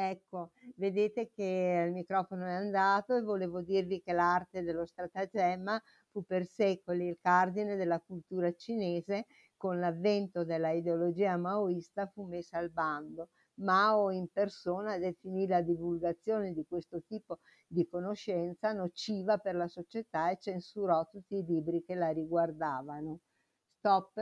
Ecco, vedete che il microfono è andato e volevo dirvi che l'arte dello stratagemma fu per secoli il cardine della cultura cinese, con l'avvento della ideologia maoista fu messa al bando. Mao in persona definì la divulgazione di questo tipo di conoscenza nociva per la società e censurò tutti i libri che la riguardavano. Stop.